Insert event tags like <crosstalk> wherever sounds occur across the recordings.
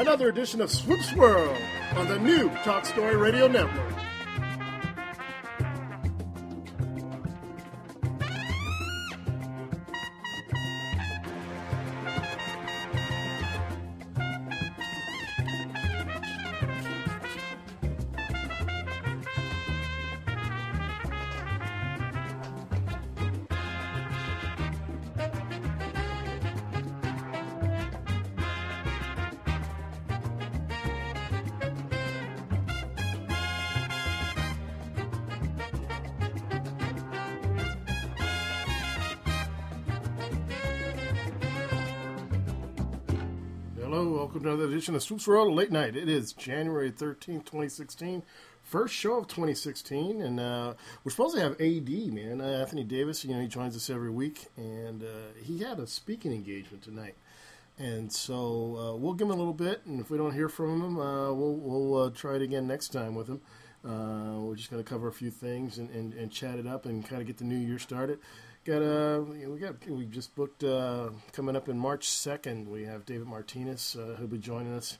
another edition of Swoops World on the new Talk Story Radio Network. Hello, welcome to another edition of Swoops World Late Night. It is January 13th, 2016. First show of 2016, and uh, we're supposed to have AD, man. Uh, Anthony Davis, you know, he joins us every week, and uh, he had a speaking engagement tonight. And so uh, we'll give him a little bit, and if we don't hear from him, uh, we'll, we'll uh, try it again next time with him. We're just going to cover a few things and, and, and chat it up and kind of get the new year started. Got uh, we got we just booked uh, coming up in March second. We have David Martinez uh, who'll be joining us.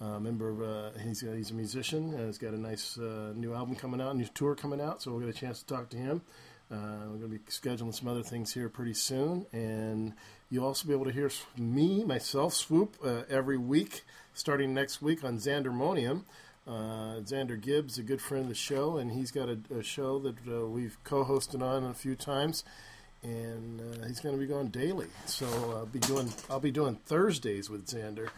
Uh, member of uh, he's he's a musician and he's got a nice uh, new album coming out, new tour coming out. So we'll get a chance to talk to him. Uh, we're going to be scheduling some other things here pretty soon, and you'll also be able to hear me myself swoop uh, every week starting next week on Xandermonium. Uh, Xander Gibbs, a good friend of the show, and he's got a, a show that uh, we've co-hosted on a few times, and uh, he's going to be going daily. So I'll be doing I'll be doing Thursdays with Xander.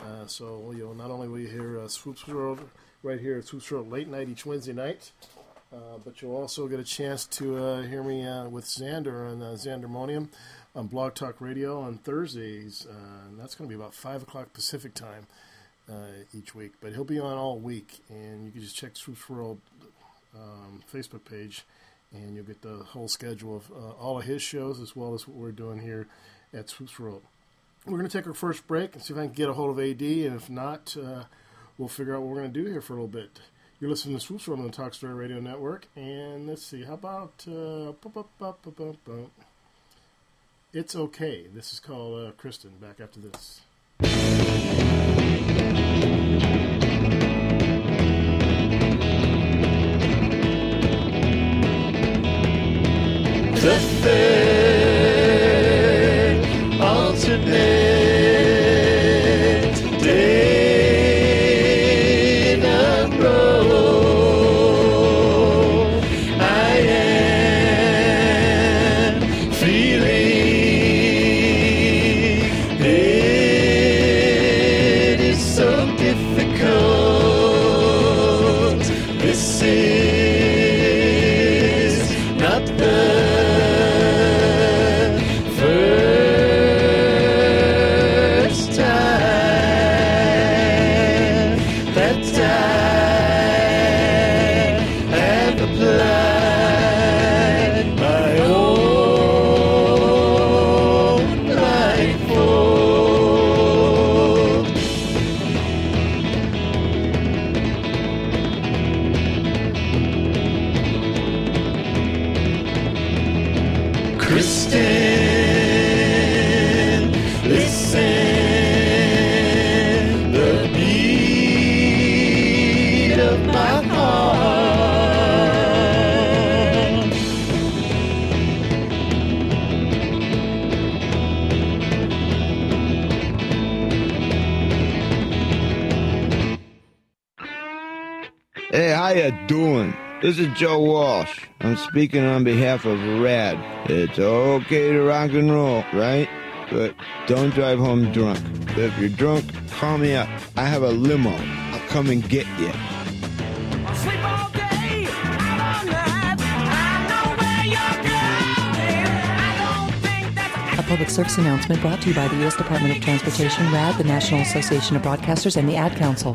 Uh, so you know, not only will you hear uh, Swoops World right here at Swoops World late night each Wednesday night, uh, but you'll also get a chance to uh, hear me uh, with Xander on uh, Xandermonium on Blog Talk Radio on Thursdays. Uh, that's going to be about five o'clock Pacific time uh, each week. But he'll be on all week, and you can just check Swoops World um, Facebook page, and you'll get the whole schedule of uh, all of his shows as well as what we're doing here at Swoops World. We're going to take our first break and see if I can get a hold of AD, and if not, uh, we'll figure out what we're going to do here for a little bit. You're listening to Swoops World on the Talk Story Radio Network, and let's see, how about uh, It's Okay. This is called uh, Kristen. Back after this. The third This is Joe Walsh. I'm speaking on behalf of RAD. It's okay to rock and roll, right? But don't drive home drunk. If you're drunk, call me up. I have a limo. I'll come and get you. Sleep all day, out all night. I know where you're going. I don't think that's A public service announcement brought to you by the U.S. Department of Transportation, RAD, the National Association of Broadcasters, and the Ad Council.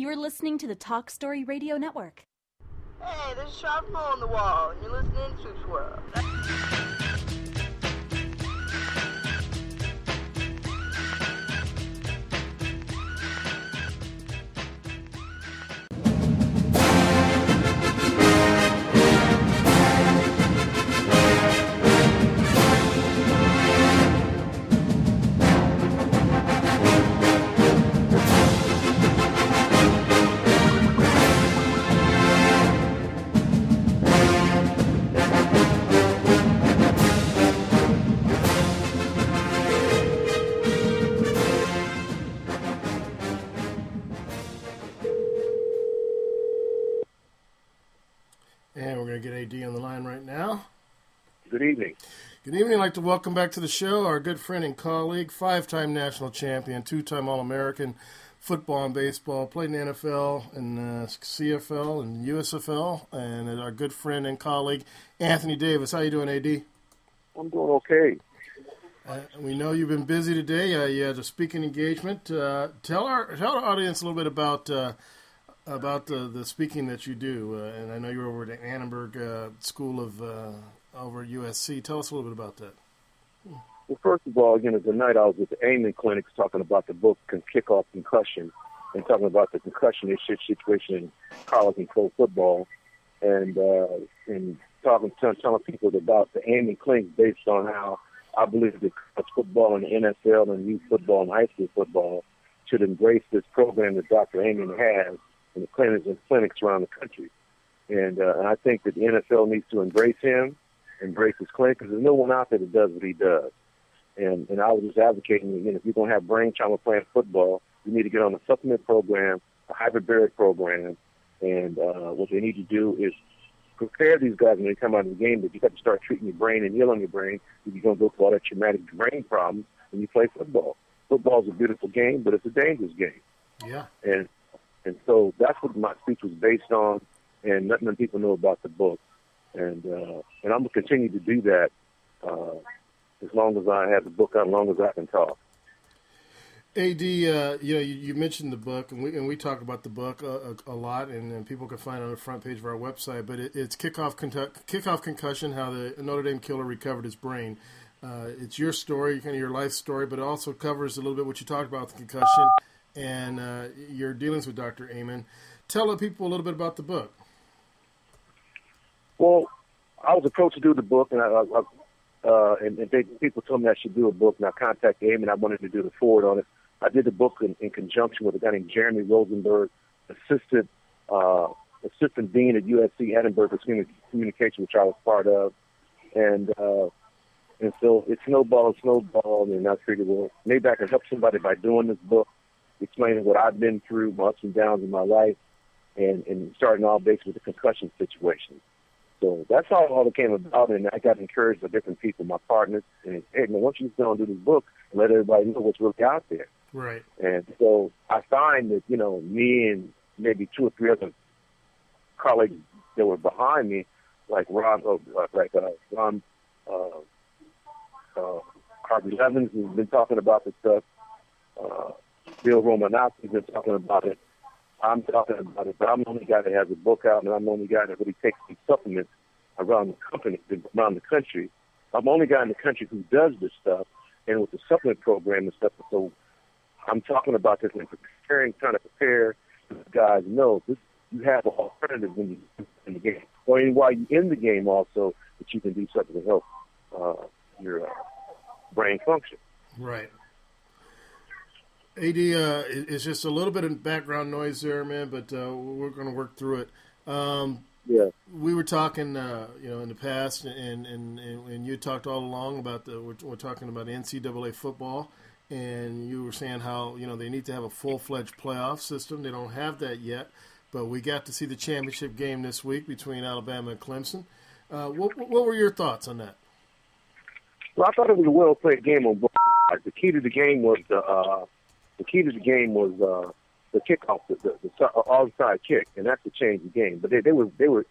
You're listening to the Talk Story Radio Network. Hey, this is Sharp Hole on the wall, and you're listening to Swirl. Good evening. Good evening. I'd like to welcome back to the show our good friend and colleague, five time national champion, two time All American, football and baseball, played in the NFL and uh, CFL and USFL, and our good friend and colleague, Anthony Davis. How you doing, AD? I'm doing okay. Uh, we know you've been busy today. Uh, you had a speaking engagement. Uh, tell our tell our audience a little bit about uh, about the, the speaking that you do. Uh, and I know you're over at Annenberg uh, School of uh, over at USC. Tell us a little bit about that. Well, first of all, you know, tonight I was at the Amen Clinics talking about the book Con- Kickoff Concussion and talking about the concussion issue situation in college and pro football and uh, and talking telling people about the Amen Clinics based on how I believe that college football and NFL and youth football and high school football should embrace this program that Dr. Amen has in the clinics and clinics around the country. And, uh, and I think that the NFL needs to embrace him, embrace his because there's no one out there that does what he does. And and I was just advocating, you know, if you're going to have brain trauma playing football, you need to get on a supplement program, a hyperbaric program, and uh, what they need to do is prepare these guys when they come out of the game that you got to start treating your brain and heal on your brain if you're going to go through all that traumatic brain problems when you play football. Football's a beautiful game, but it's a dangerous game. Yeah. And and so that's what my speech was based on, and letting them people know about the book. And uh, and I'm gonna continue to do that uh, as long as I have the book as long as I can talk. Ad, uh, you know, you, you mentioned the book, and we and we talk about the book a, a, a lot, and, and people can find it on the front page of our website. But it, it's kickoff Contu- kickoff concussion: how the Notre Dame killer recovered his brain. Uh, it's your story, kind of your life story, but it also covers a little bit what you talked about with concussion and uh, your dealings with Dr. Amen. Tell the people a little bit about the book. Well, I was approached to do the book, and I, I, uh, and, and they, people told me I should do a book, and I contacted Amy, and I wanted to do the forward on it. I did the book in, in conjunction with a guy named Jeremy Rosenberg, assistant uh, assistant dean at USC Annenberg for Communi- Communication, which I was part of, and uh, and so it snowballed, snowballed, and I figured, well, maybe I can help somebody by doing this book, explaining what I've been through, my ups and downs in my life, and and starting all based with the concussion situation. So that's how all it all came about, and I got encouraged by different people, my partners, and hey, man, once you go and do this book, let everybody know what's really out there. Right. And so I find that, you know, me and maybe two or three other colleagues that were behind me, like Ron, uh, like uh, Ron, uh, uh, Harvey Levins has been talking about this stuff. Uh, Bill Romanowski has been talking about it. I'm talking about it, but I'm the only guy that has a book out, and I'm the only guy that really takes these supplements around the company, around the country. I'm the only guy in the country who does this stuff, and with the supplement program and stuff. So I'm talking about this and preparing, trying to prepare guys know this you have an alternative when you in the game, or even while you're in the game also that you can do something to help uh, your uh, brain function. Right. Ad, uh, it's just a little bit of background noise there, man, but uh, we're going to work through it. Um, Yeah. we were talking, uh, you know, in the past, and and, and, you talked all along about the we're, we're talking about NCAA football, and you were saying how you know they need to have a full fledged playoff system. They don't have that yet, but we got to see the championship game this week between Alabama and Clemson. Uh, what, what were your thoughts on that? Well, I thought it was a well played game on both sides. The key to the game was the uh, the key to the game was uh, the kickoff, the, the, the si- onside kick, and that's the change the game. But they, they were they were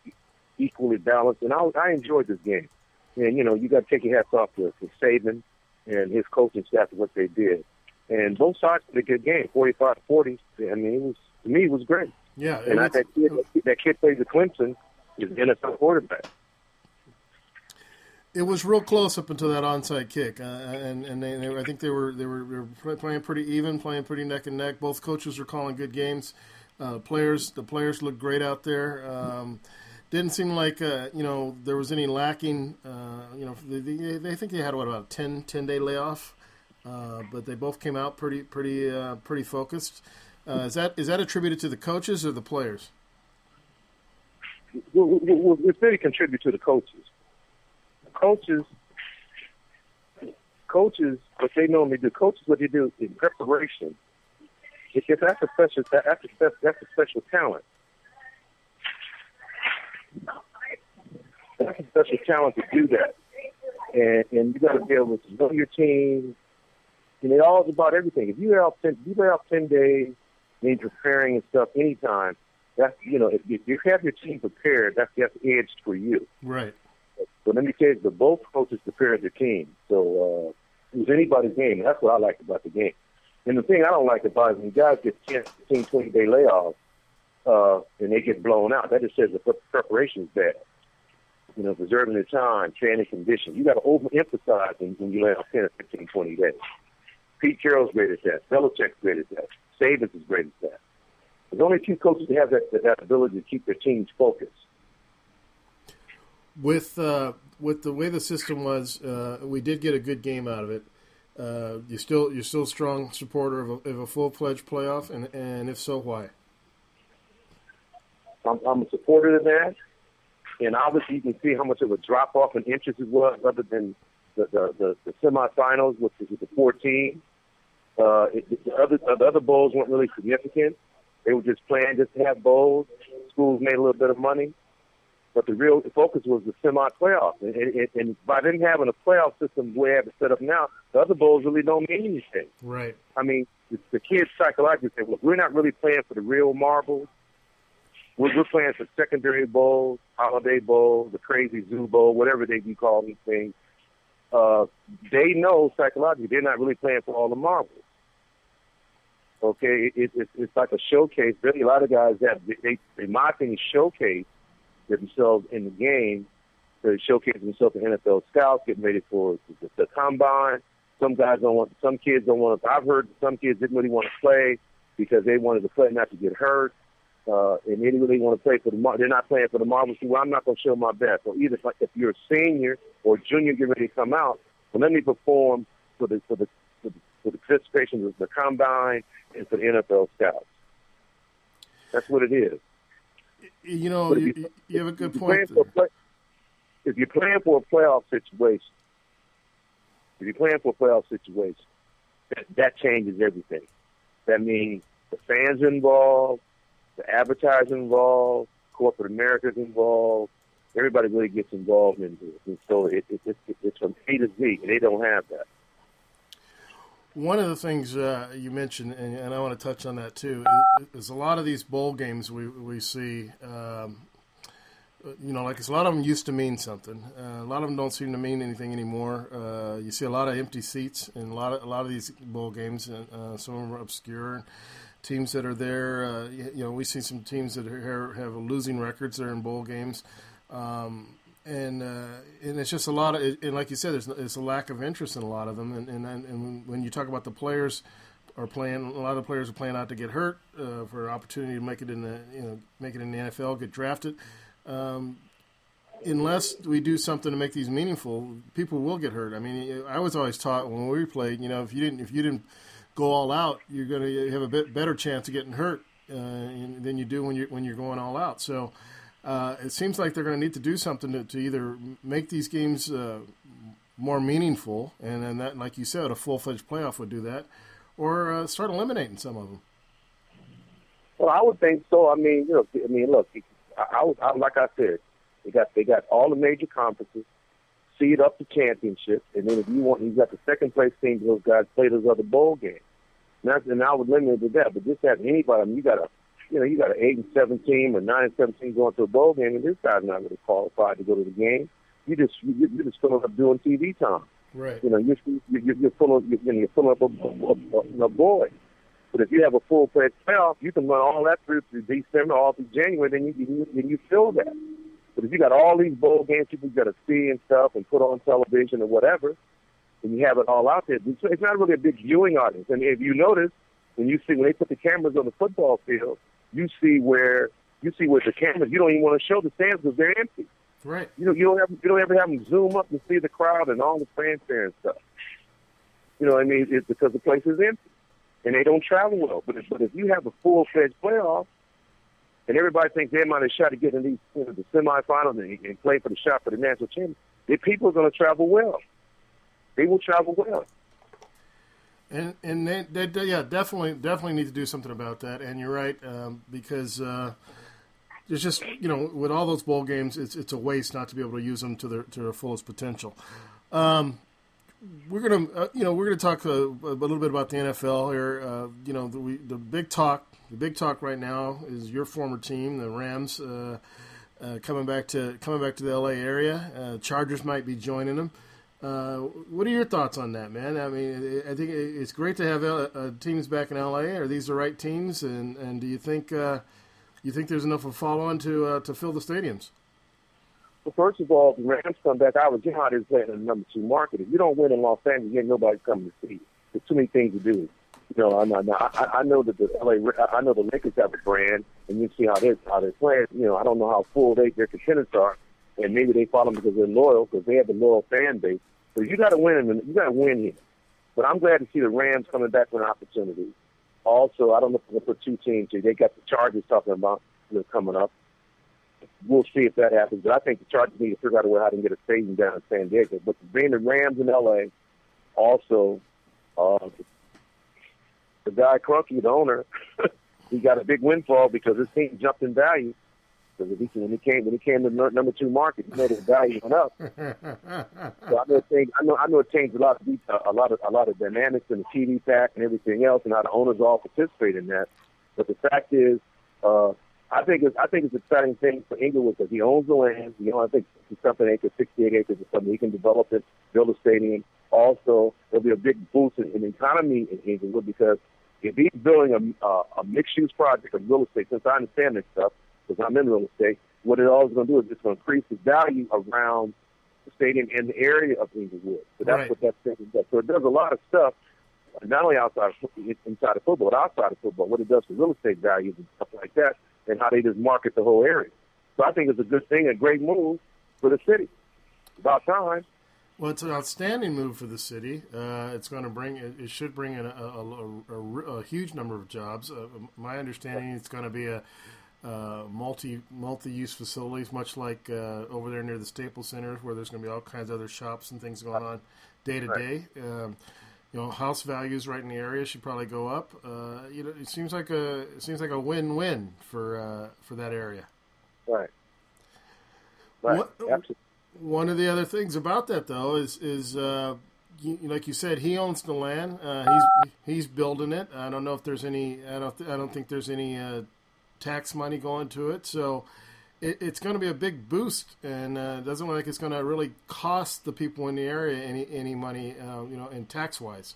equally balanced, and I, I enjoyed this game. And you know, you got to take your hats off to, to Saban and his coaching staff for what they did. And both sides did a good game, 45-40. I mean, it was to me it was great. Yeah, And I, that kid that kid plays at Clemson is an NFL quarterback. It was real close up until that onside kick, uh, and and they, they, I think they were they were, they were playing pretty even, playing pretty neck and neck. Both coaches were calling good games. Uh, players, the players looked great out there. Um, didn't seem like uh, you know there was any lacking. Uh, you know, they, they, think they had what about a 10, 10 day layoff, uh, but they both came out pretty pretty uh, pretty focused. Uh, is that is that attributed to the coaches or the players? we, we, we, we really contribute to the coaches. Coaches, coaches, what they normally do, coaches, what they do in preparation, if that's a special, that's a, that's a special talent. That's a special talent to do that, and and you got to be able to know your team. And it all is about everything. If you lay off ten, you lay off ten days, in preparing and stuff anytime. That's you know, if if you have your team prepared, that's that's edged for you. Right. Let me tell you, the both coaches prepared their team. So uh, it was anybody's game. That's what I liked about the game. And the thing I don't like about it when guys get 10, 15, 20 day layoffs uh, and they get blown out, that just says the preparation is bad. You know, preserving the time, training conditions. You got to overemphasize when, when you lay off 10 or 15, 20 days. Pete Carroll's great at that. Belichick's great at that. Saban's is great at that. There's only two coaches that have that, that ability to keep their teams focused. With uh, with the way the system was, uh, we did get a good game out of it. Uh, you still you're still a strong supporter of a, a full fledged playoff, and and if so, why? I'm, I'm a supporter of that. And obviously, you can see how much of a drop off in interest it was, other than the the, the, the semifinals, which with the 14. Uh, it, the other the other bowls weren't really significant. They were just playing just to have bowls. Schools made a little bit of money, but the real focus was the semi playoff. And, and, and by them having a playoff system the way it's set up now, the other bowls really don't mean anything. Right. I mean, the, the kids psychologically say, look, we're not really playing for the real marbles. We're, we're playing for secondary bowls, holiday bowls, the crazy zoo bowl, whatever they do call these things. Uh, they know psychologically they're not really playing for all the marbles. Okay, it, it, it's like a showcase. Really, a lot of guys that they, they, in my opinion, showcase themselves in the game. They showcase themselves in NFL scouts, getting ready for the, the combine. Some guys don't want. Some kids don't want. to I've heard some kids didn't really want to play because they wanted to play not to get hurt, uh, and they didn't really want to play for the. They're not playing for the Marbles. Well, I'm not going to show my best. So either if, you're a senior or junior, get ready to come out. So let me perform for the for the for the, for the participation of the combine and for the NFL scouts. That's what it is. You know, you, you- you have a good if point. play, if you're playing for a playoff situation, if you're playing for a playoff situation, that, that changes everything. That means the fans involved, the advertising involved, corporate America's involved. Everybody really gets involved in this, and so it, it, it, it's from A to Z, and they don't have that. One of the things uh, you mentioned, and, and I want to touch on that too, is, a lot of these bowl games we we see. Um, you know, like a lot of them used to mean something. Uh, a lot of them don't seem to mean anything anymore. Uh, you see a lot of empty seats in a lot of a lot of these bowl games. and Uh, some of them are obscure. Teams that are there, uh, you know, we see some teams that are, have losing records. They're in bowl games, um, and uh, and it's just a lot of. And like you said, there's it's a lack of interest in a lot of them. And and, and when- you talk about the players are playing. A lot of the players are playing out to get hurt uh, for an opportunity to make it in the you know make it in the NFL, get drafted. Um, unless we do something to make these meaningful, people will get hurt. I mean, I was always taught when we played, you know, if you didn't if you didn't go all out, you're going to have a bit better chance of getting hurt uh, than you do when you're when you're going all out. So. Uh, it seems like they're going to need to do something to, to either make these games uh, more meaningful, and then that, like you said, a full fledged playoff would do that, or uh, start eliminating some of them. Well, I would think so. I mean, you know, I mean, look, I, I, was- I like I said, they got they got all the major conferences, seed up to championship, and then if you want, you got the second place team. Those guys play those other bowl games. And, I would limit it to that. But just having anybody, I mean, you got a, you know, you got an eight and seven team or nine and seven team going to a bowl game, and this guy's not to qualify to go to the game. You just you, you just filling up doing TV time. Right. You know, you're you're, you're filling you're, you're filling up a, a, a, a void. But if you have a full fledged playoff, you can run all that through through December, all through January, then you you then you fill that. But if you got all these bowl games people got to see and stuff and put on television or whatever, and you have it all out there, it's, it's not really a big viewing audience. And if you notice, when you see when they put the cameras on the football field, you see where you see where the cameras. You don't even want to show the stands because they're empty. Right. You know, you don't have you don't ever have them zoom up to see the crowd and all the fanfare and stuff. You know, what I mean, it's because the place is empty and they don't travel well. But if, but if you have a full fledged playoff and everybody thinks they might have shot to get in these you know, the semifinals and, and play for the shot for the national championship, the people are going to travel well. They will travel well. And and they, they, they- yeah, definitely definitely need to do something about that. And you're right um, because uh, just you know with all those bowl games, it's it's a waste not to be able to use them to their to their fullest potential. Um, we're gonna uh, you know we're gonna talk uh, a little bit about the NFL here. Uh, you know the we, the big talk the big talk right now is your former team, the Rams. Uh, uh, coming back to coming back to the LA area, uh, Chargers might be joining them. Uh, what are your thoughts on that, man? I mean, I think it's great to have uh, uh, teams back in LA. Are these the right teams? And, and do you think uh, you think there's enough of follow on to to fill the stadiums? Well, first of all, the Rams come back, I get how they're playing in the number two market. If you don't win in Los Angeles, you ain't nobody coming to see you. There's too many things to do. You know, I know, I, I know that the LA, I know the Lakers have a brand, and you see how they're how they're playing. You know, I don't know how full they their contenders are, and maybe they follow them because they're loyal, because they have a loyal fan base. But you got to win, and you got to win here. But I'm glad to see the Rams coming back with an opportunity. Also, I don't know if they'll put two teams here. They got the Chargers talking about you know, coming up. We'll see if that happens. But I think the Chargers need to figure out a way how to get a stadium down in San Diego. But being the Rams in LA, also, uh, the guy Kroenke, the owner, <laughs> he got a big windfall because his team jumped in value. Because if he, when he came when he came to number two market, he made his value went up. So I know changed, I know I know it changed a lot of a lot of a lot of dynamics in the TV pack and everything else, and how the owners all participate in that. But the fact is, uh, I think it's I think it's an exciting thing for Inglewood because he owns the land. You know, I think it's something acres, 68 acres or something. He can develop it, build a stadium. Also, there'll be a big boost in, in the economy in Inglewood because if he's building a, uh, a mixed-use project of real estate, since I understand this stuff, because I'm in real estate, what it all is going to do is it's going to increase the value around the stadium and the area of Inglewood. So that's Right. what that thing does. So it does a lot of stuff, not only outside of, inside of football, but outside of football, what it does for real estate values and stuff like that, and how they just market the whole area. So I think it's a good thing, a great move for the city. About time. Well, it's an outstanding move for the city. Uh, it's going to bring it, it should bring in a, a, a, a, a huge number of jobs. Uh, my understanding, it's going to be a uh, multi multi use facilities, much like uh, over there near the Staples Center, where there's going to be all kinds of other shops and things going on day to day. Um, You know, house values right in the area should probably go up. Uh, you know, it seems like a it seems like a win win for uh, for that area. Right. Right. What- Absolutely. One of the other things about that, though, is is uh, like you said, he owns the land. Uh, he's he's building it. I don't know if there's any. I don't. I don't think there's any uh, tax money going to it. So it, it's going to be a big boost, and uh, it doesn't look like it's going to really cost the people in the area any any money. Uh, you know, in tax wise.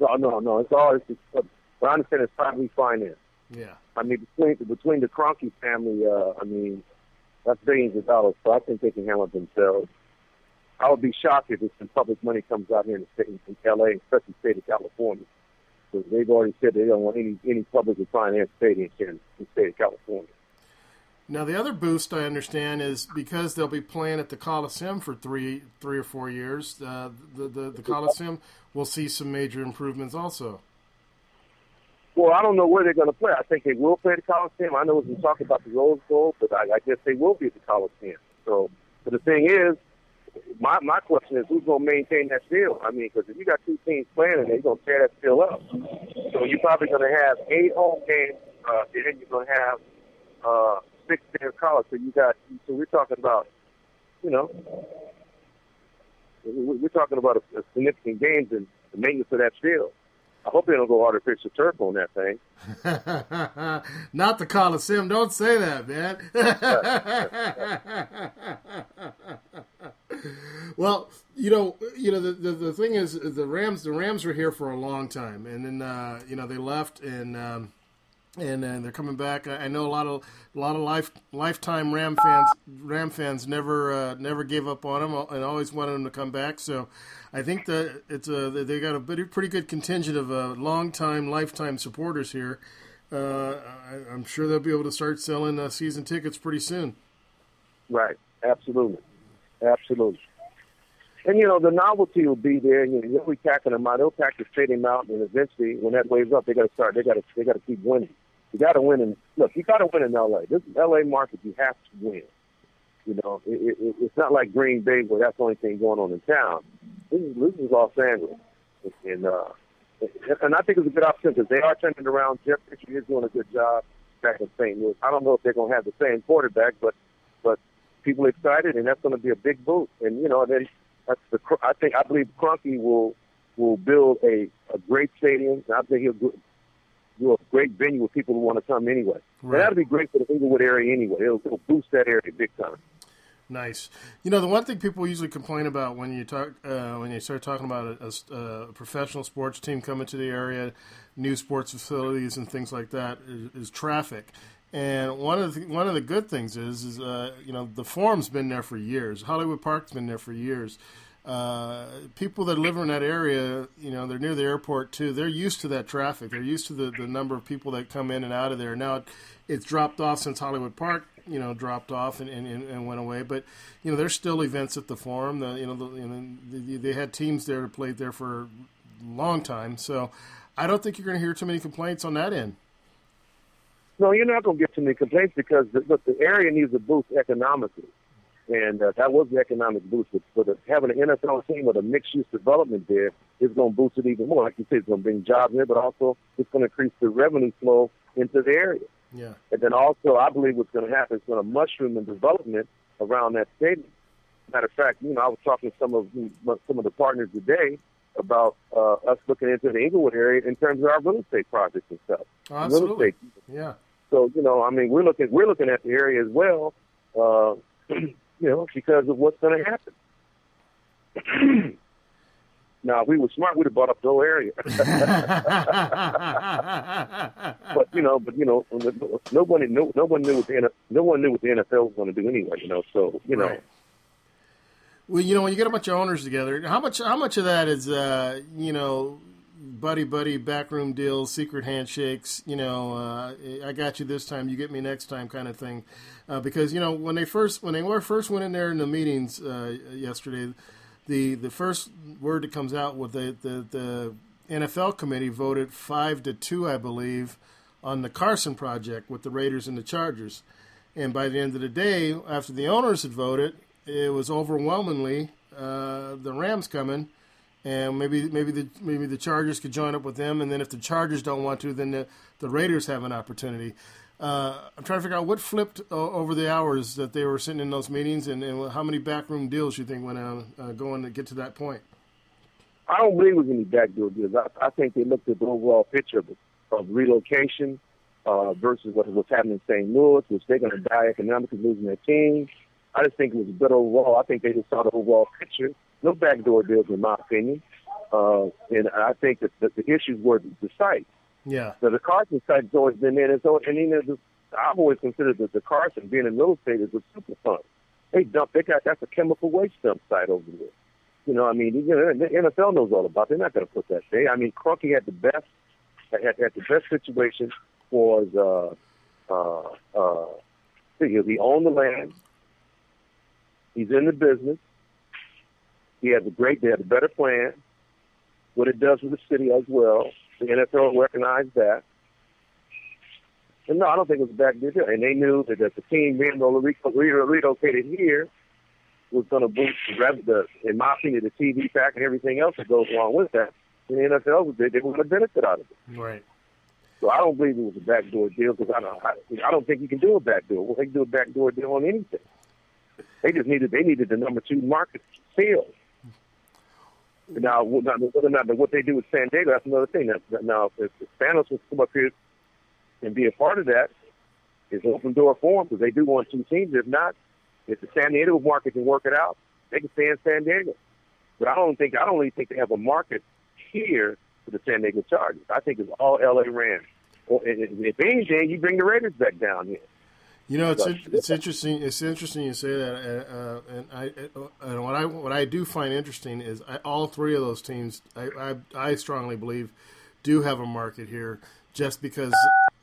No, no, no. It's all. It's, it's, what I understand is privately financed. Yeah. I mean, between between the Kroenke family, uh, I mean, that's billions of dollars. So I think they can handle it themselves. I would be shocked if some public money comes out here in the state, in LA, especially the state of California. So they've already said they don't want any any publicly financed stadium here in the state of California. Now the other boost I understand is because they'll be playing at the Coliseum for three three or four years. Uh, the, the the Coliseum will see some major improvements also. Well, I don't know where they're going to play. I think they will play at the Coliseum. I know we've been talking about the Rose Bowl, but I, I guess they will be at the Coliseum. So, but the thing is, my my question is, who's going to maintain that field? I mean, because if you got two teams playing they're going to tear that field up, so you're probably going to have eight home games, uh, and then you're going to have uh, six in college. So you got, so we're talking about, you know, we- we're talking about a, a significant games and the maintenance of that field. I hope they don't go artificial turf on that thing. <laughs> Not the Coliseum. Don't say that, man. <laughs> well, you know, you know the, the the thing is the Rams. The Rams were here for a long time, and then uh, you know they left and. Um, and uh, they're coming back. I know a lot of a lot of life lifetime Ram fans Ram fans never uh, never gave up on them and always wanted them to come back. So I think that it's a they got a pretty good contingent of uh, long time lifetime supporters here. Uh, I, I'm sure they'll be able to start selling uh, season tickets pretty soon. Right. Absolutely. Absolutely. And you know the novelty will be there. You know, be packing them out. They'll pack the stadium out, and eventually, when that waves up, they got to start. They got to. They got to keep winning. You got to win. In look, you got to win in L.A. This is L.A. market. You have to win. You know, it, it, it's not like Green Bay where that's the only thing going on in town. This is this is Los Angeles, and uh, and I think it's a good option because they are turning around. Jeff Fisher is doing a good job back in St. Louis. I don't know if they're going to have the same quarterback, but but people excited, and that's going to be a big boost. And you know, then that's the I think I believe Kroenke will will build a a great stadium. And I think he'll do, do a great venue with people who want to come anyway. Right. And that'll be great for the Inglewood area anyway. It'll, it'll boost that area big time. Nice. You know, the one thing people usually complain about when you talk uh, when you start talking about a, a, a professional sports team coming to the area, new sports facilities and things like that is, is traffic. And one of the one of the good things is is uh, you know the forum's been there for years. Hollywood Park's been there for years. Uh, people that live in that area, you know, they're near the airport too. They're used to that traffic. They're used to the, the number of people that come in and out of there. Now it, it's dropped off since Hollywood Park, you know, dropped off and, and, and went away. But you know, there's still events at the Forum. The, you know, the, you know, they, they had teams there that played there for a long time. So I don't think you're going to hear too many complaints on that end. No, you're not going to get too many complaints because the, look, the area needs a boost economically, and uh, that was the economic boost. But, uh, having an NFL team with a mixed-use development there is going to boost it even more. Like you said, it's going to bring jobs there, but also it's going to increase the revenue flow into the area. Yeah. And then also, I believe what's going to happen is going to mushroom in development around that stadium. Matter of fact, you know, I was talking to some of some of the partners today about uh, us looking into the Inglewood area in terms of our real estate projects and stuff. Oh, Real absolutely. estate Yeah. So you know, I mean, we're looking we're looking at the area as well, uh, <clears throat> you know, because of what's going to happen. <clears throat> now, if we were smart, we'd have bought up the whole area. <laughs> but you know, but you know, nobody no, no one knew what the no one knew what the NFL was going to do anyway. You know, so you know. Right. Well, you know, when you get a bunch of owners together, how much how much of that is uh, you know, buddy buddy backroom deals, secret handshakes, you know, uh, I got you this time, you get me next time kind of thing. Uh, because you know, when they first when they were first went in there in the meetings uh, yesterday, the the first word that comes out was the, the the NFL committee voted 5 to 2, I believe, on the Carson project with the Raiders and the Chargers. And by the end of the day, after the owners had voted, it was overwhelmingly uh, the Rams coming, and maybe maybe the maybe the Chargers could join up with them, and then if the Chargers don't want to, then the, the Raiders have an opportunity. Uh, I'm trying to figure out what flipped uh, over the hours that they were sitting in those meetings, and, and how many backroom deals you think went on uh, going to get to that point. I don't believe it was any backdoor deals. I, I think they looked at the overall picture of, of relocation uh, versus what, what's happening in St. Louis, which they're going to die economically losing their team. I just think it was a good overall. I think they just saw the overall picture. No backdoor deals, in my opinion. Uh, and I think that the, the issues were the site. Yeah. So the Carson site has always been there. And, so, and you know, the, I've always considered that the Carson being in real estate is a super fund. They dump. They got that's a chemical waste dump site over there. You know, I mean, you know, the NFL knows all about. It. They're not going to put that there. I mean, Kroenke had the best had, had the best situation was uh, uh, uh, he, he owned the land. He's in the business. He has a great, they have a better plan. What it does for the city as well. The NFL recognized that. And no, I don't think it was a bad deal. And they knew that, that the team being relocated here was going to boost the, the, in my opinion, the TV pack and everything else that goes along with that. And the NFL, was- they, they were going to benefit out of it. Right. So I don't believe it was a backdoor deal because I don't, I, I don't think you can do a backdoor. Well, they can do a backdoor deal on anything. They just needed they needed the number two market sales. Now, whether or not what they do with San Diego, that's another thing. Now, if, if Spanos was come up here and be a part of that, it's an open door for them because they do want two teams. If not, if the San Diego market can work it out, they can stay in San Diego. But I don't think I don't really think they have a market here for the San Diego Chargers. I think it's all LA Rams. Or, if anything, you bring the Raiders back down here. You know, it's it's interesting. It's interesting you say that, uh, uh, and I and what I what I do find interesting is I, all three of those teams. I, I I strongly believe do have a market here, just because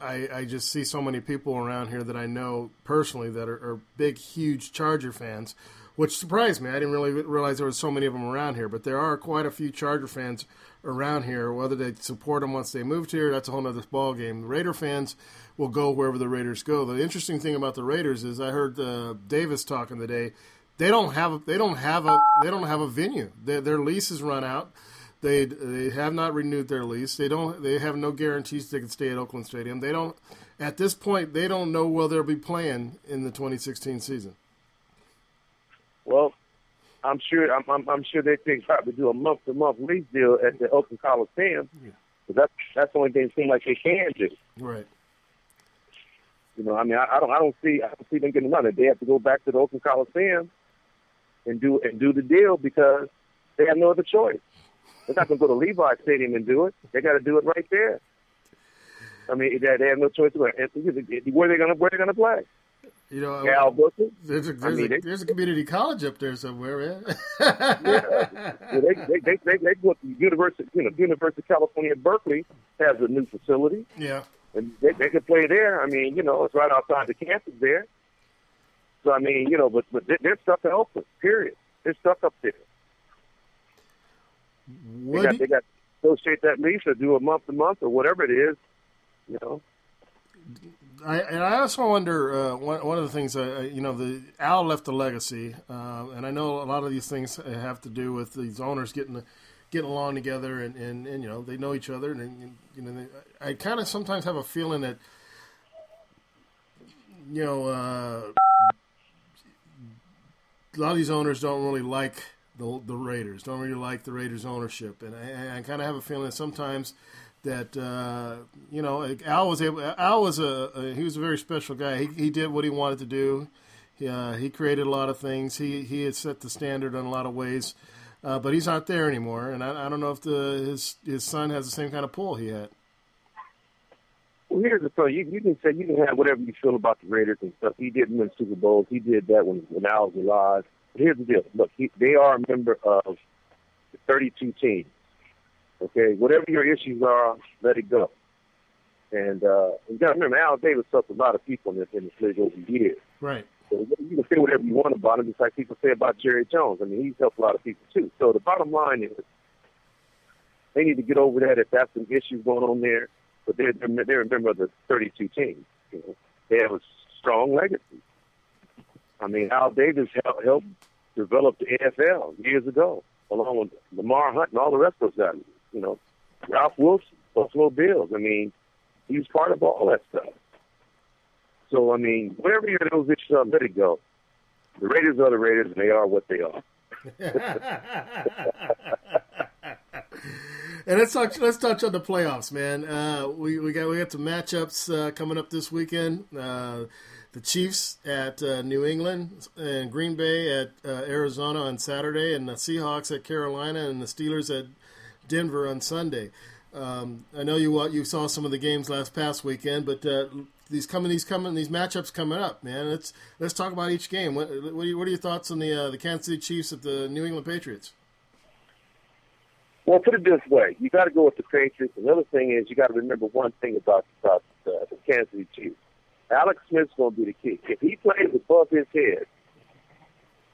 I I just see so many people around here that I know personally that are, are big, huge Charger fans, which surprised me. I didn't really realize there were so many of them around here, but there are quite a few Charger fans around here. Whether they support them once they moved here, that's a whole other ball game. The Raider fans will go wherever the Raiders go. The interesting thing about the Raiders is I heard uh, Davis talking today. They don't have they don't have a they don't have a venue. Their, their lease is run out. They they have not renewed their lease. They don't they have no guarantees they can stay at Oakland Stadium. They don't at this point they don't know where they'll be playing in the 2016 season. Well, I'm sure I'm, I'm, I'm sure they think probably do a month to month lease deal at the Oakland Coliseum. But that's that's the only thing it seems like they can do. Right. You know, I mean, I, I don't I don't see I don't see them getting another. They have to go back to the Oakland Coliseum and do and do the deal because they have no other choice. They're not going to go to Levi Stadium and do it. They got to do it right there. I mean, they, have no choice. Where where they going to where they going to play? You know, Cal uh, Booker. There's a, I there's, mean, a, there's a community college up there somewhere, man. <laughs> Yeah, they, they, they, they, they go to the University, you know, University of California Berkeley has a new facility, yeah. and they, they can play there. I mean, you know, it's right outside the campus there. So I mean, you know, but but they- they're stuck in Oakland. Period. They're stuck up there. They What got do they got to negotiate that lease or do a month to month or whatever it is. You know, I, and I also wonder uh, one, one of the things uh, you know the Al left a legacy, uh, and I know a lot of these things have to do with these owners getting getting along together, and, and, and you know they know each other, and, and you know they, I kind of sometimes have a feeling that you know uh, a lot of these owners don't really like the the Raiders, don't really like the Raiders ownership, and I, I kind of have a feeling that sometimes that uh, you know Al was able. Al was a, a he was a very special guy. He he did what he wanted to do. He, uh, he created a lot of things. He he had set the standard in a lot of ways, uh, but he's not there anymore. And I, I don't know if the his his son has the same kind of pull he had. well, here's the thing: you, you can say you can have whatever you feel about the Raiders and stuff. He didn't win Super Bowls. He did that when when Al was alive. Here's the deal: look, he, they are a member of the 32 teams. Okay, whatever your issues are, let it go. And uh, you got to remember, Al Davis helped a lot of people in this in this league over the years. Right. So you can say whatever you want about him, just like people say about Jerry Jones. I mean, he's helped a lot of people too. So the bottom line is, they need to get over that if that's some issues going on there. But they're they're, they're a member of the 32 teams. You know, they have a strong legacy. I mean, Al Davis helped, helped develop the NFL years ago, along with Lamar Hunt and all the rest of those guys. You know, Ralph Wilson, Buffalo Bills. I mean, he was part of all that stuff. So I mean, whatever your those issues let it go. The Raiders are the Raiders, and they are what they are. <laughs> And let's talk. Let's touch on the playoffs, man. Uh, we we got we got some matchups uh, coming up this weekend. Uh, the Chiefs at uh, New England and Green Bay at uh, Arizona on Saturday, and the Seahawks at Carolina, and the Steelers at Denver on Sunday. Um, I know you you saw some of the games last past weekend, but uh, these coming these coming these matchups coming up, man. Let's let's talk about each game. What what are, your, what are your thoughts on the uh, the Kansas City Chiefs at the New England Patriots? Well, put it this way: you got to go with the Patriots. Another thing is you got to remember one thing about about uh, the Kansas City Chiefs. Alex Smith's going to be the key. If he plays above his head,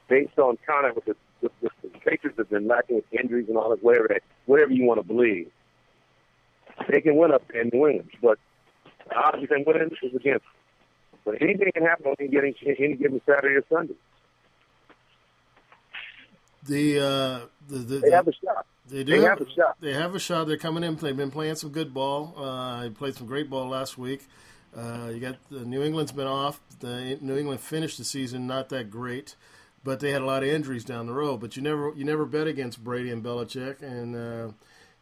based on kind of what the, the, the, the Patriots have been lacking with injuries and all that, whatever whatever you want to believe, they can win up in New England. But the odds of them winning is against. them. But anything can happen on any given any given Saturday or Sunday. The uh, the, the They have a shot. They do They have a shot. They have a shot. They're coming in. They've been playing some good ball. Uh, they played some great ball last week. Uh, you got the New England's been off. The New England finished the season not that great, but they had a lot of injuries down the road. But you never you never bet against Brady and Belichick, and uh,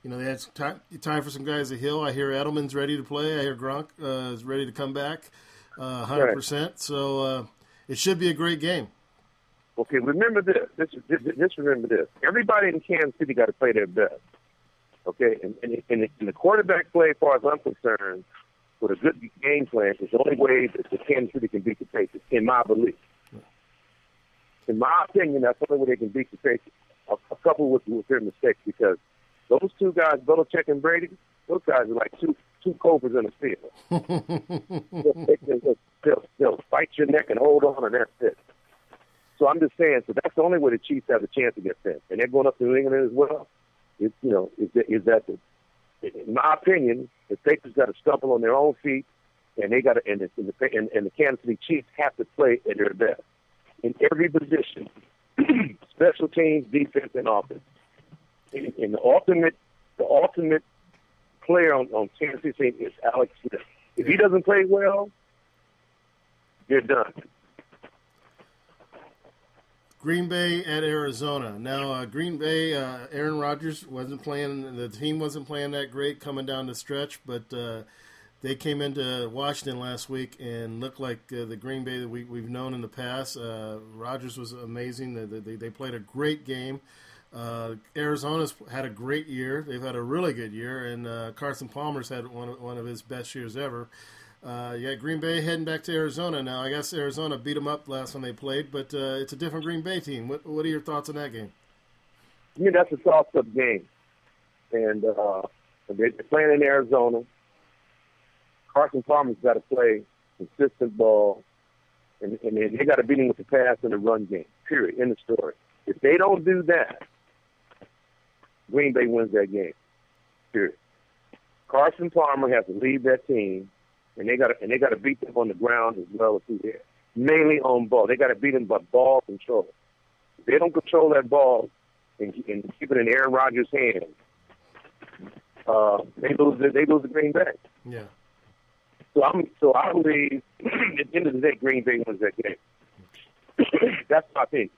you know they had time, time for some guys to heal. I hear Edelman's ready to play. I hear Gronk uh, is ready to come back, uh, hundred percent. So uh, it should be a great game. Okay, remember this. This, this remember this. Everybody in Kansas City got to play their best. Okay, and, and, and, and the quarterback play, as far as I'm concerned, with a good game plan, is the only way that the Kansas City can beat the Patriots, in my belief. In my opinion, that's the only way they can beat the Patriots. A, a couple with, with their mistakes, because those two guys, Belichick and Brady, those guys are like two two cobras in a field. <laughs> they, will they'll, they'll fight your neck and hold on, and that's it. So I'm just saying, so that's the only way the Chiefs have a chance against them, and they're going up to New England as well. Is you know, is that, is that the, in my opinion, the Patriots got to stumble on their own feet, and they got to, and the, and the and, and the Kansas City Chiefs have to play at their best in every position, <clears throat> special teams, defense, and offense. And, the ultimate, the ultimate player on, on Kansas City is Alex Smith. If he doesn't play well, you're done. Green Bay at Arizona. Now, uh, Green Bay, uh, Aaron Rodgers wasn't playing. The team wasn't playing that great coming down the stretch, but uh, they came into Washington last week and looked like uh, the Green Bay that we, we've known in the past. Uh, Rodgers was amazing. They, they, they played a great game. Uh, Arizona's had a great year. They've had a really good year, and uh, Carson Palmer's had one of, one of his best years ever. Uh, yeah, Green Bay heading back to Arizona now. I guess Arizona beat them up last time they played, but uh, it's a different Green Bay team. What, what are your thoughts on that game? I mean, that's a toss-up game, and uh, they're playing in Arizona. Carson Palmer's got to play consistent ball, and, and they, they got to beat him with the pass and the run game. Period. In the story. If they don't do that, Green Bay wins that game. Period. Carson Palmer has to lead that team, and they got to and they got to beat them on the ground as well as through there. Mainly on ball. They got to beat them by ball control. If they don't control that ball and, and keep it in Aaron Rodgers' hands, uh, they lose. the- They lose the Green Bay. Yeah. So I'm so I believe <clears throat> at the end of the day, Green Bay wins that game. <clears throat> That's my opinion.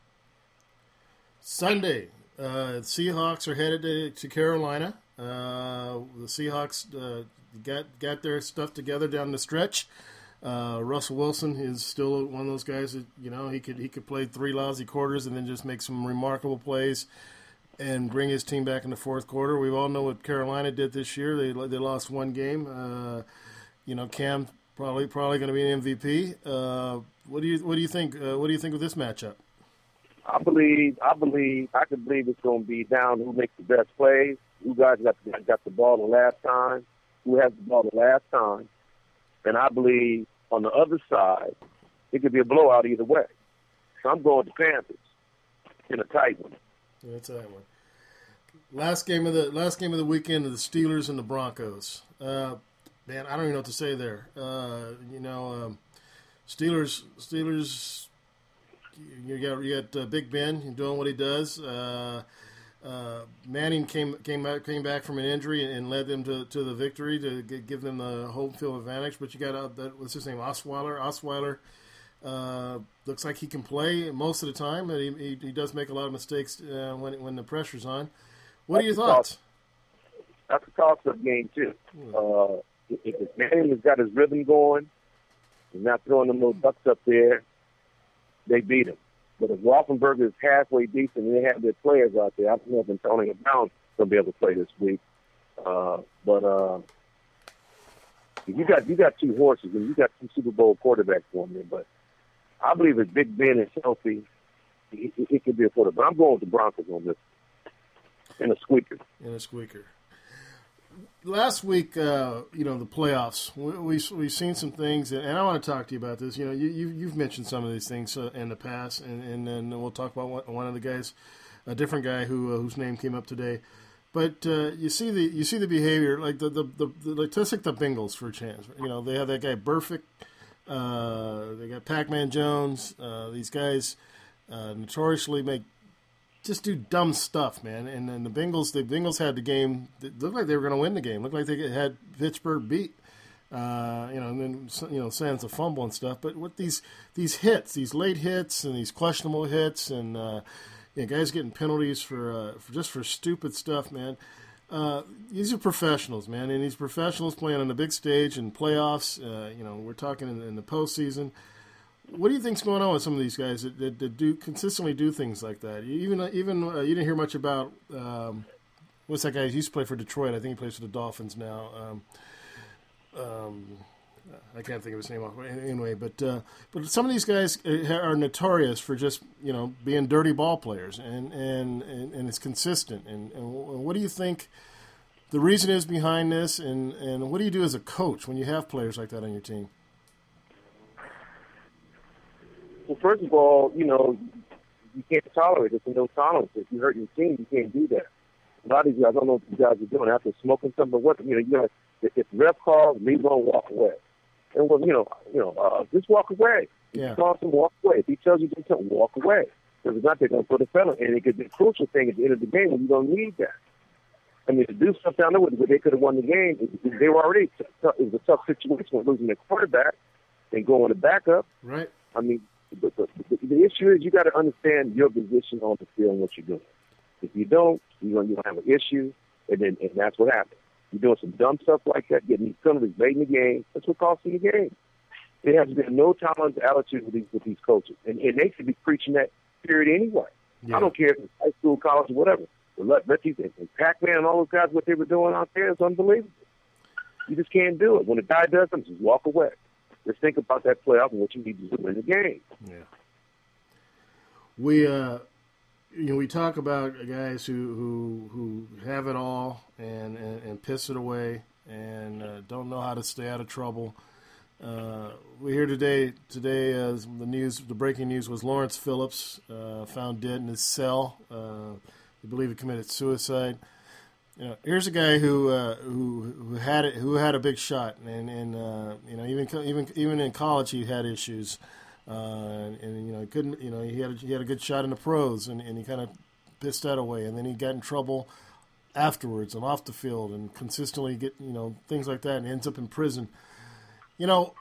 Sunday, uh, Seahawks are headed to, to Carolina. Uh, the Seahawks uh, got got their stuff together down the stretch. Uh, Russell Wilson is still one of those guys that you know he could he could play three lousy quarters and then just make some remarkable plays and bring his team back in the fourth quarter. We all know what Carolina did this year. They they lost one game. Uh, you know, Cam probably probably going to be an MVP. Uh, what do you what do you think? Uh, what do you think of this matchup? I believe, I believe, I can believe it's going to be down who makes the best plays, who guys got got the ball the last time, who has the ball the last time, and I believe on the other side, it could be a blowout either way. So I'm going to Panthers in a tight one. That's tight one. Last game of the last game of the weekend of the Steelers and the Broncos. Uh, man, I don't even know what to say there. Uh, you know, um, Steelers Steelers. You got you got uh, Big Ben doing what he does. Uh, uh, Manning came came back came back from an injury and led them to, to the victory to g- give them the home field advantage. But you got uh, that what's his name Osweiler Osweiler. Uh, looks like he can play most of the time, but he, he, he does make a lot of mistakes uh, when when the pressure's on. What are your thoughts? That's a toss-up game too. Uh, if, if Manning has got his rhythm going, he's not throwing them little ducks up there, they beat him. But if Roethlisberger is halfway decent and they have their players out there, I don't know if Antonio Brown's going to be able to play this week. Uh, but uh, you got you got two horses and you got two Super Bowl quarterbacks on there. But I believe if Big Ben is healthy, he, he, he could be a quarterback. But I'm going with the Broncos on this. and a squeaker. and a squeaker. Last week, uh, you know, the playoffs. We, we we've seen some things, and, I want to talk to you about this. You know, you, you you've mentioned some of these things uh, in the past, and, and then we'll talk about one, one of the guys, a different guy who uh, whose name came up today. But uh, you see the you see the behavior, like the the, the, the like let's take the Bengals for a chance. You know, they have that guy Burfict. Uh, they got Pac-Man Jones. Uh, these guys notoriously make just do dumb stuff, man. And then the Bengals, the Bengals had the game. It looked like they were going to win the game. It Looked like they had Pittsburgh beat. Uh, you know, and then you know, sans a fumble and stuff. But what these these hits, these late hits, and these questionable hits, and uh, you know, guys getting penalties for, uh, for just for stupid stuff, man. Uh, these are professionals, man, and these professionals playing on the big stage and playoffs. Uh, you know, we're talking in, in the postseason. What do you think's going on with some of these guys that, that, that do consistently do things like that? You- Even even uh, you didn't hear much about um, what's that guy who used to play for Detroit? I think he plays for the Dolphins now. Um, um, I can't think of his name anyway, but uh, but some of these guys uh, are notorious for just you know being dirty ball players, and and and, and it's consistent. And, and what do you think the reason is behind this? And and what do you do as a coach when you have players like that on your team? Well, first of all, you know, you can't tolerate it. There's no tolerance. If you hurt your team, you can't do that. A lot of guys, I don't know what these guys are doing after smoking something, but what, you know, you got if if ref calls, leave alone, walk away. And well, you know, you know, uh, just walk away. If Yeah. he calls him, walk away. If he tells you to do something, walk away. Because if not, they're going to put a felon. And it could be a crucial thing at the end of the game when you don't need that. I mean, to do something down there where they could have won the game, they were already, it was a tough situation with losing their quarterback and going to backup. Right. I mean, the, the, the, the issue is you got to understand your position on the field and what you're doing. If you don't, you're going to have an issue, and then and that's what happens. You're doing some dumb stuff like that, getting these penalties late in the game. That's what costs you the game. There has been no tolerance attitude with these with these coaches, and, and they should be preaching that period anyway. I don't care if it's high school, college, or whatever. But let let these and, and Pac-Man and all those guys, what they were doing out there is unbelievable. You just can't do it. When a guy does something, just walk away. Just think about that playoff and what you need to do in the game. Yeah. We uh, you know, we talk about guys who who who have it all and and, and piss it away and uh, don't know how to stay out of trouble. Uh, we hear today today uh, the news the breaking news was Lawrence Phillips uh, found dead in his cell. Uh, we believe he committed suicide. You know, here's a guy who uh, who who had it who had a big shot and and uh, you know even even even in college he had issues uh, and, and you know he couldn't you know he had a, he had a good shot in the pros and, and he kind of pissed that away and then he got in trouble afterwards and off the field and consistently get you know things like that and ends up in prison. You know,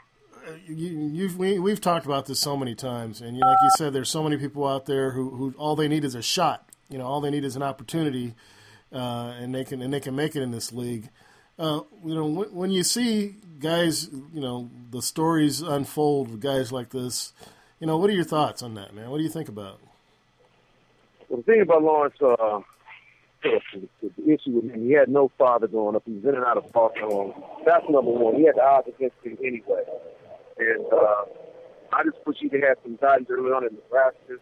uh, you, you've we, we've talked about this so many times, and you like you said, there's so many people out there who, who all they need is a shot. You know, all they need is an opportunity, uh, and they can and they can make it in this league. Uh, you know, when, when you see guys, you know, the stories unfold with guys like this. You know, what are your thoughts on that, man? What do you think about? Well, the thing about Lawrence, uh, the, issue with him, he had no father growing up. He was in and out of foster home. That's number one. He had the odds against him anyway. And uh, I just wish he could have some guidance early on in Nebraska.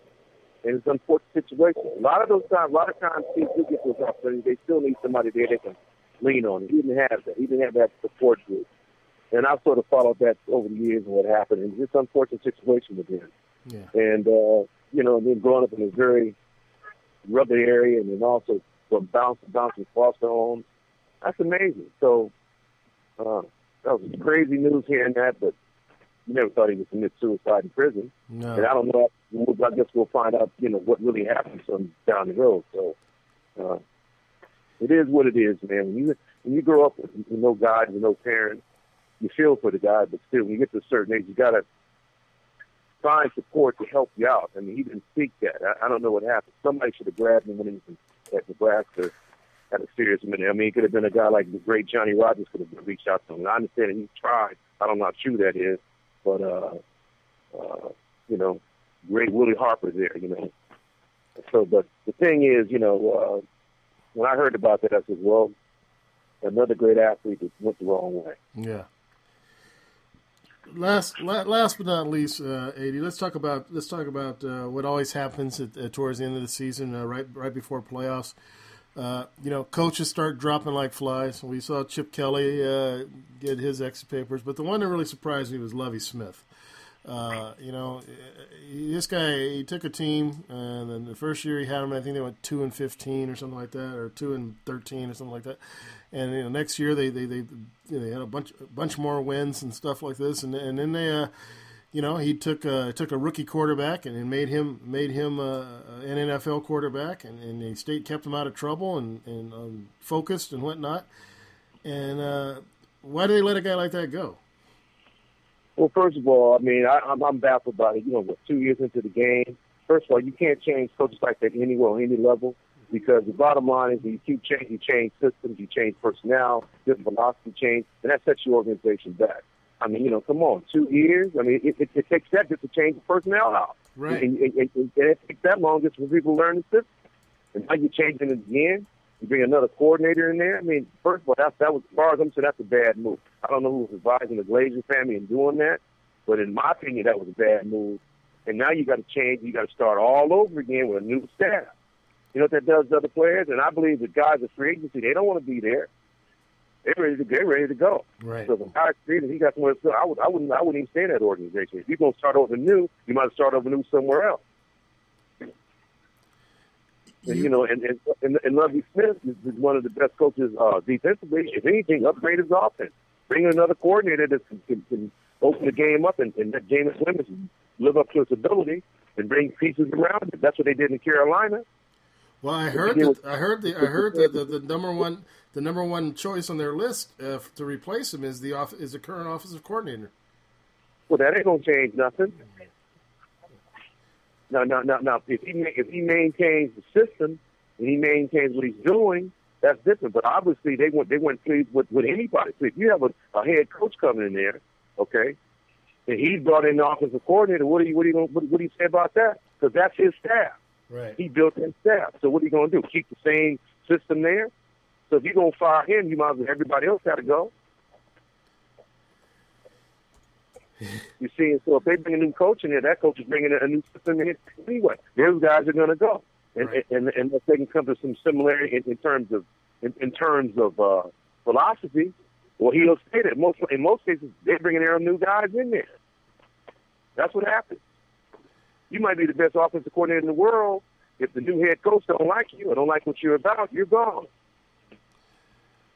And it's an unfortunate situation. A lot of those times, a lot of times, kids do get those opportunities. They still need somebody there they can lean on. He didn't have that. He didn't have that support group. And I've sort of followed that over the years and what happened. And it's an unfortunate situation with him. Yeah. And, uh, you know, then growing up in a very rugged area and then also from bounce to bounce in foster homes. That's amazing. So uh, that was crazy news hearing that, but you never thought he would commit suicide in prison. No. And I don't know. I guess we'll find out, you know, what really happened him down the road. So uh, it is what it is, man. When you when you grow up with, with no guide, with no parents, you feel for the guy, but still, when you get to a certain age, you gotta find support to help you out. I mean, he didn't seek that. I, I don't know what happened. Somebody should have grabbed him when he was at Nebraska at a serious minute. I mean, it could have been a guy like the great Johnny Rodgers could have reached out to him. And I understand that he tried. I don't know how true that is, but uh, uh, you know, great Willie Harper's there. You know, so but the thing is, you know, uh, when I heard about that, I said, well, another great athlete that went the wrong way. Yeah. Last, last but not least, uh, Ad, let's talk about let's talk about uh, what always happens at, uh, towards the end of the season, uh, right right before playoffs. Uh, you know, coaches start dropping like flies. We saw Chip Kelly uh, get his exit papers, but the one that really surprised me was Lovie Smith. Uh, you know, this guy he took a team, and then the first year he had them, I think they went two and fifteen or something like that, or two and thirteen or something like that. And you know, next year they they they, you know, they had a bunch a bunch more wins and stuff like this, and and then they. You know, he took uh, took a rookie quarterback and, made him made him uh, an NFL quarterback, and, and the state kept him out of trouble and and um, focused and whatnot. And uh, why do they let a guy like that go? Well, first of all, I mean, I, I'm, I'm baffled by it. You know, what, two years into the game, first of all, you can't change coaches like that anywhere on any level because the bottom line is you keep changing, you change systems, you change personnel, different philosophy change, and that sets your organization back. I mean, you know, come on, two years. I mean, it, it, it takes that just to change the personnel out. Right. And, and, and, and it takes that long just for people to learn the system. And now you're changing it again. You bring another coordinator in there. I mean, first of all, that's, that was, as far as I'm concerned, that's a bad move. I don't know who was advising the Glazer family in doing that, but in my opinion, that was a bad move. And now you got to change. You got to start all over again with a new staff. You know what that does to other players? And I believe the guys at free agency, they don't want to be there. They're ready to they're ready to go. Right. So if a guy's he got somewhere to go. I would I wouldn't I wouldn't even stay in that organization. If you're gonna start over new, you might start over new somewhere else. And, you know, and and, and, and Lovie Smith is, is one of the best coaches uh, defensively. If anything, upgrade his offense. Bring in another coordinator that can, can, can open the game up and, and let Jameis Winston live up to its ability and bring pieces around it. That's what they did in Carolina. Well, I heard that I heard the I heard that the, the number one the number one choice on their list uh, to replace him is the off, is the current offensive coordinator. Well, that ain't gonna change nothing. No, no, no, no. If he if he maintains the system and he maintains what he's doing, that's different. But obviously, they went they went pleased with with anybody. So if you have a, a head coach coming in there, okay, and he brought in the offensive coordinator, what do you what do you what, what do you say about that? Because that's his staff. Right. He built that staff. So what are you going to do? Keep the same system there? So if you're going to fire him, you might as well everybody else got to go. <laughs> You see, and so if they bring a new coach in there, that coach is bringing a new system in anyway. Those guys are going to go, and Right. and and unless they can come to some similarity in, in terms of in, in terms of uh, philosophy, well, he'll stay there. Most in most cases, they're bringing their own new guys in there. That's what happens. You might be the best offensive coordinator in the world. If the new head coach don't like you or don't like what you're about, you're gone.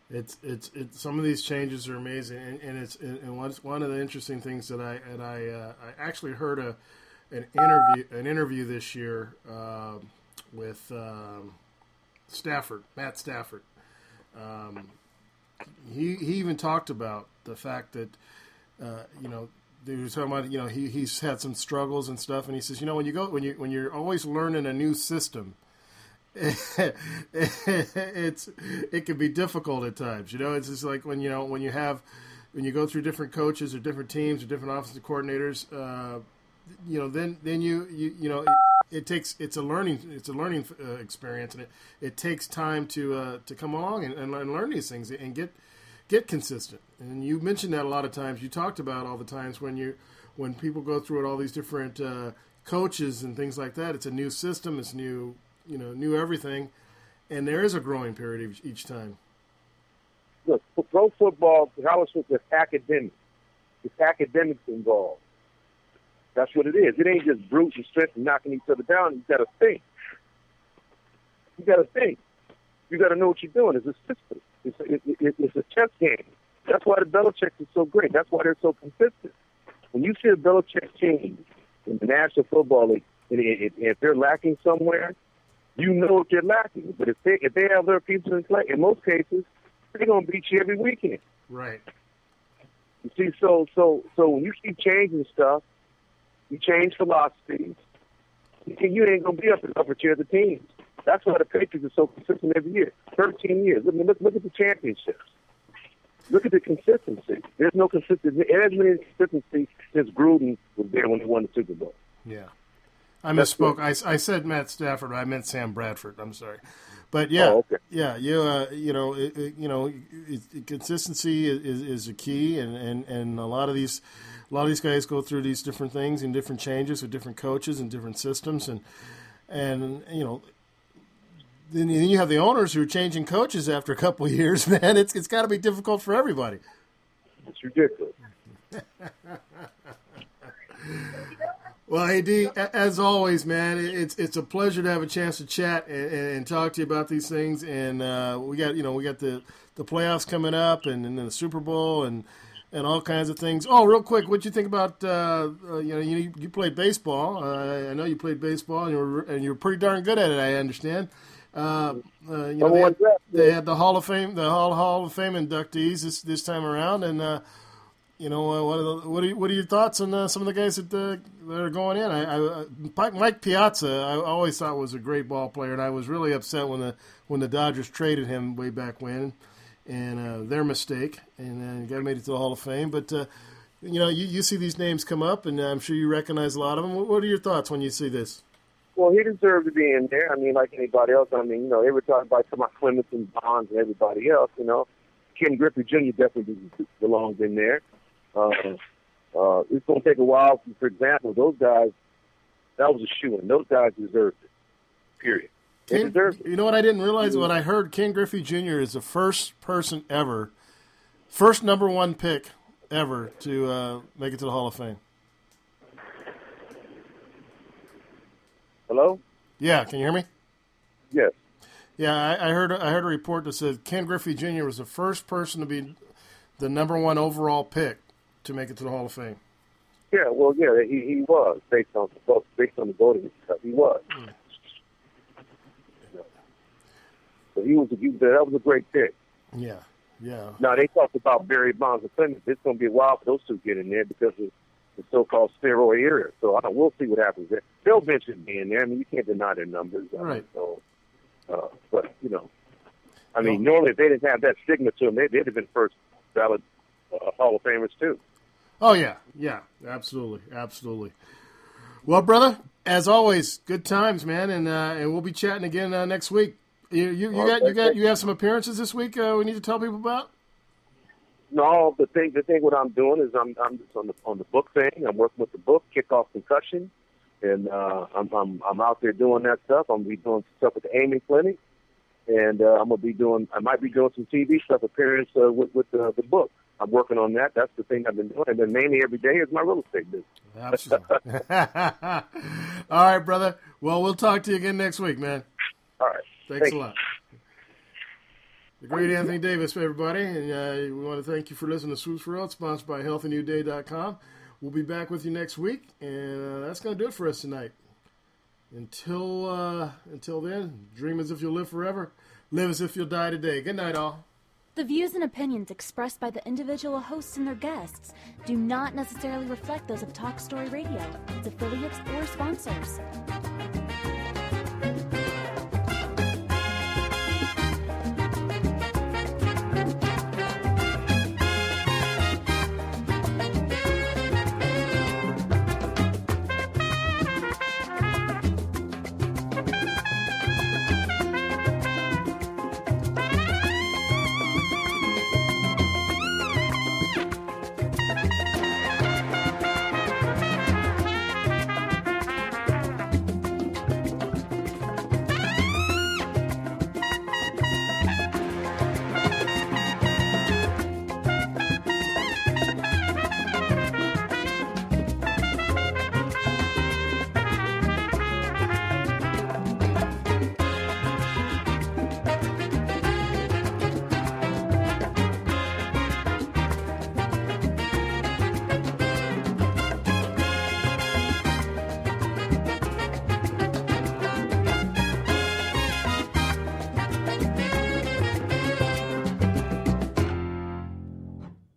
It's it's it's some of these changes are amazing, and, and it's and one one of the interesting things that I and I uh, I actually heard a an interview an interview this year um, with um, Stafford Matt Stafford. Um, he he even talked about the fact that uh, you know were talking about you know he he's had some struggles and stuff, and he says you know when you go when you when you're always learning a new system <laughs> it's it can be difficult at times. You know, it's just like when you know when you have when you go through different coaches or different teams or different offensive coordinators. Uh, you know, then then you you you know. It, it takes it's a learning it's a learning uh, experience and it, it takes time to uh, to come along and, and learn these things and get get consistent and you mentioned that a lot of times you talked about all the times when you when people go through it all these different uh, coaches and things like that it's a new system it's new you know, new everything, and there is a growing period each, each time. Look, pro football, college football is academic. It's academics involved. That's what it is. It ain't just brute and strength and knocking each other down. You got to think. You got to think. You got to know what you're doing. It's a system. It's a, it, it, it's a chess game. That's why the Belichick is so great. That's why they're so consistent. When you see a Belichick team in the National Football League, and if, if they're lacking somewhere, you know what they're lacking. But if they if they have their pieces in play, in most cases, they're gonna beat you every weekend. Right. You see, so so so when you keep changing stuff, you change philosophies. You you ain't gonna be up in the upper tier of the teams. That's why the Patriots are so consistent every year. Thirteen years. Look, look, look at the championships. Look at the consistency. There's no consistency. There's many consistency since Gruden was there when he won the Super Bowl. Yeah. I misspoke. I, I said Matt Stafford. I meant Sam Bradford. I'm sorry, but yeah, Oh, okay. yeah, you uh, you know, it, it, you know, it, consistency is, is a key, and, and, and a lot of these, a lot of these guys go through these different things and different changes with different coaches and different systems, and and you know, then you have the owners who are changing coaches after a couple of years. <laughs> Man, it's it's got to be difficult for everybody. It's ridiculous. <laughs> Well, AD, as always, man, it's it's a pleasure to have a chance to chat and, and, talk to you about these things. And uh, we got you know we got the, the playoffs coming up, and, and then the Super Bowl, and and all kinds of things. Oh, real quick, what do you think about uh, uh, you know you you played baseball? Uh, I know you played baseball, and you were and you were pretty darn good at it. I understand. Uh, uh, you know, they had, they had the Hall of Fame, the Hall, Hall of Fame inductees this this time around, and uh, you know uh, what are the, what are you, what are your thoughts on uh, some of the guys that uh, that are going in? I, I Mike- Piazza, I always thought was a great ball player, and I was really upset when the when the Dodgers traded him way back when, and uh, their mistake, and uh, got made it to the Hall of Fame. But uh, you know, you, you see these names come up, and I'm sure you recognize a lot of them. What, what are your thoughts when you see this? Well, he deserved to be in there. I mean, like anybody else. I mean, you know, they were talking about some of Clemens and Bonds and everybody else. You know, Ken Griffey Jr. definitely belongs in there. Uh, uh, it's going to take a while. For example, those guys, that was a shoe in. Those guys deserved it. Period. They deserved it. you know what I didn't realize? What I heard, Ken Griffey Jr. is the first person ever, first number one pick ever to uh, make it to the Hall of Fame. Hello? Yeah, can you hear me? Yes. Yeah, I, I heard. I heard a report that said Ken Griffey Jr. was the first person to be the number one overall pick to make it to the Hall of Fame. Yeah, well, yeah, he, he was based on the based on the voting stuff. He was. Hmm. So he was. He, that was a great pick. Yeah, yeah. Now they talked about Barry Bonds and Clemens. It's going to be a while for those two to get in there because of the so-called steroid era. So I don't, we'll see what happens there. They'll eventually be there. I mean, you can't deny their numbers. I mean, Right. So, uh, but you know, I mean, normally if they didn't have that stigma to them, they, they'd have been first ballot uh, Hall of Famers too. Oh yeah, yeah, absolutely, absolutely. Well, brother, as always, good times, man, and uh, and we'll be chatting again uh, next week. You you, you got you got you have some appearances this week. Uh, we need to tell people about. No, the thing, the thing, what I'm doing is I'm, I'm just on the on the book thing. I'm working with the book, Kickoff Concussion, and uh, I'm, I'm, I'm out there doing that stuff. I'm gonna be doing stuff with the Amen Clinic, and uh, I'm gonna be doing, I might be doing some TV stuff appearance uh, with with the, the book. I'm working on that. That's the thing I've been doing, and then mainly every day is my real estate business. Absolutely. <laughs> All right, brother. Well, we'll talk to you again next week, man. All right. Thanks Thank a you. The great Anthony Davis, everybody. And uh, we want to thank you for listening to Swoops World, sponsored by HealthyNewDay.com. We'll be back with you next week, and uh, that's going to do it for us tonight. Until uh, until then, dream as if you'll live forever, live as if you'll die today. Good night, all. The views and opinions expressed by the individual hosts and their guests do not necessarily reflect those of Talk Story Radio, its affiliates, or sponsors.